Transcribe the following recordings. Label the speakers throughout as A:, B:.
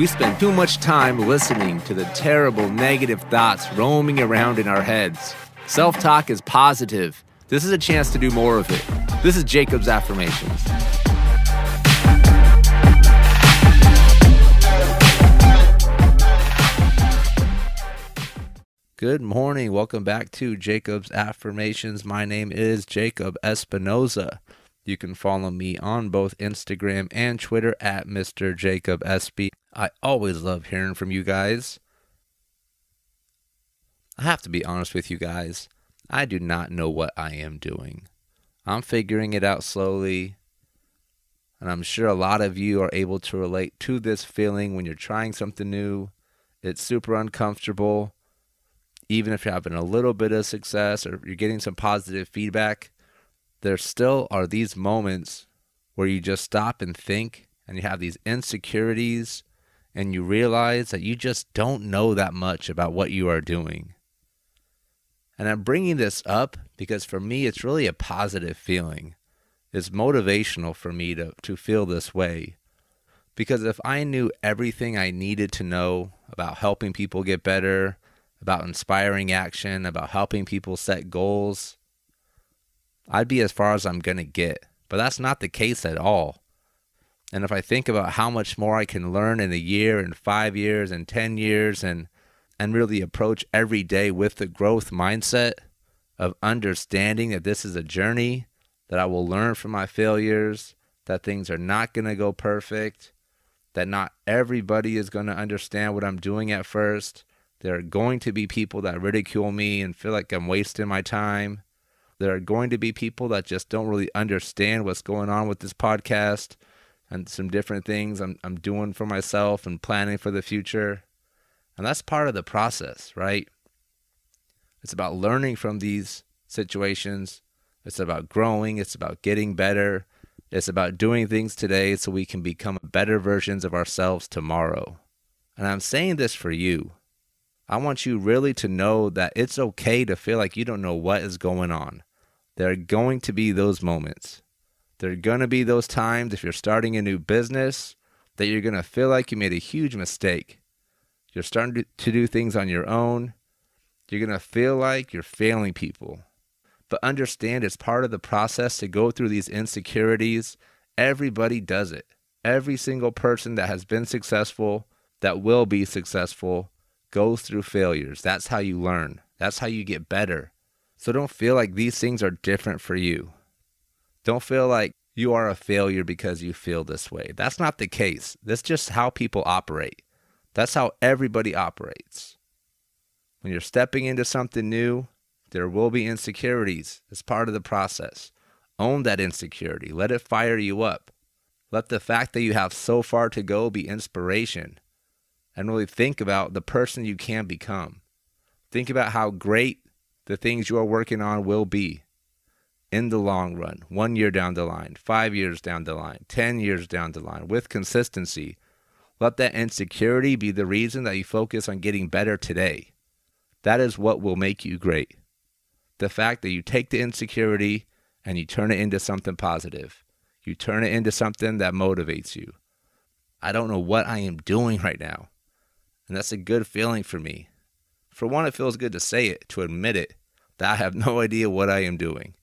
A: We spend too much time listening to the terrible negative thoughts roaming around in our heads. Self talk is positive. This is a chance to do more of it. This is Jacob's Affirmations. Good morning. Welcome back to Jacob's Affirmations. My name is Jacob Espinoza. You can follow me on both Instagram and Twitter at Mr. Jacob SB. I always love hearing from you guys. I have to be honest with you guys. I do not know what I am doing. I'm figuring it out slowly. And I'm sure a lot of you are able to relate to this feeling when you're trying something new. It's super uncomfortable. Even if you're having a little bit of success or you're getting some positive feedback, there still are these moments where you just stop and think and you have these insecurities and you realize that you just don't know that much about what you are doing. And I'm bringing this up because for me, it's really a positive feeling. It's motivational for me to, to feel this way. Because if I knew everything I needed to know about helping people get better, about inspiring action, about helping people set goals, I'd be as far as I'm going to get. But that's not the case at all. And if I think about how much more I can learn in a year and five years and 10 years and, and really approach every day with the growth mindset of understanding that this is a journey, that I will learn from my failures, that things are not going to go perfect, that not everybody is going to understand what I'm doing at first. There are going to be people that ridicule me and feel like I'm wasting my time. There are going to be people that just don't really understand what's going on with this podcast and some different things I'm, I'm doing for myself and planning for the future. And that's part of the process, right? It's about learning from these situations. It's about growing. It's about getting better. It's about doing things today so we can become better versions of ourselves tomorrow. And I'm saying this for you. I want you really to know that it's okay to feel like you don't know what is going on. There are going to be those moments. There are going to be those times if you're starting a new business that you're going to feel like you made a huge mistake. You're starting to do things on your own. You're going to feel like you're failing people. But understand it's part of the process to go through these insecurities. Everybody does it. Every single person that has been successful, that will be successful, goes through failures. That's how you learn. That's how you get better. So don't feel like these things are different for you. Don't feel like you are a failure because you feel this way. That's not the case. That's just how people operate. That's how everybody operates. When you're stepping into something new, there will be insecurities. It's part of the process. Own that insecurity. Let it fire you up. Let the fact that you have so far to go be inspiration. And really think about the person you can become. Think about how great the things you are working on will be in the long run, one year down the line, five years down the line, 10 years down the line, with consistency. Let that insecurity be the reason that you focus on getting better today. That is what will make you great. The fact that you take the insecurity and you turn it into something positive. You turn it into something that motivates you. I don't know what I am doing right now. And that's a good feeling for me. For one, it feels good to say it, to admit it, that I have no idea what I am doing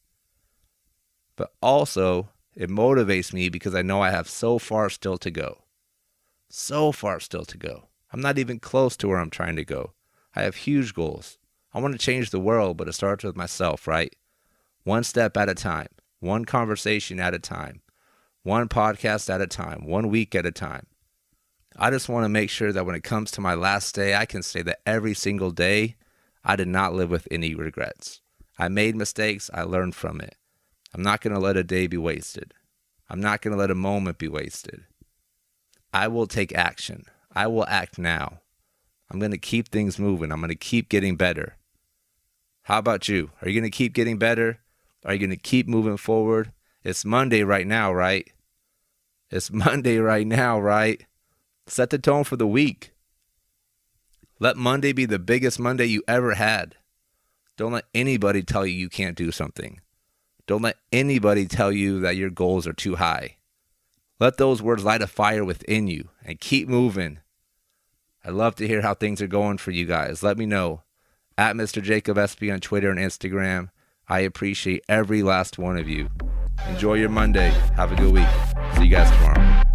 A: but also it motivates me because I know I have so far still to go. So far still to go. I'm not even close to where I'm trying to go. I have huge goals. I want to change the world, but it starts with myself, right? One step at a time, one conversation at a time, one podcast at a time, one week at a time. I just want to make sure that when it comes to my last day, I can say that every single day, I did not live with any regrets. I made mistakes, I learned from it. I'm not going to let a day be wasted. I'm not going to let a moment be wasted. I will take action. I will act now. I'm going to keep things moving. I'm going to keep getting better. How about you? Are you going to keep getting better? Are you going to keep moving forward? It's Monday right now, right? It's Monday right now, right? Set the tone for the week. Let Monday be the biggest Monday you ever had. Don't let anybody tell you you can't do something. Don't let anybody tell you that your goals are too high. Let those words light a fire within you and keep moving. I'd love to hear how things are going for you guys. Let me know. At Mr. Jacob SB on Twitter and Instagram. I appreciate every last one of you. Enjoy your Monday. Have a good week. See you guys tomorrow.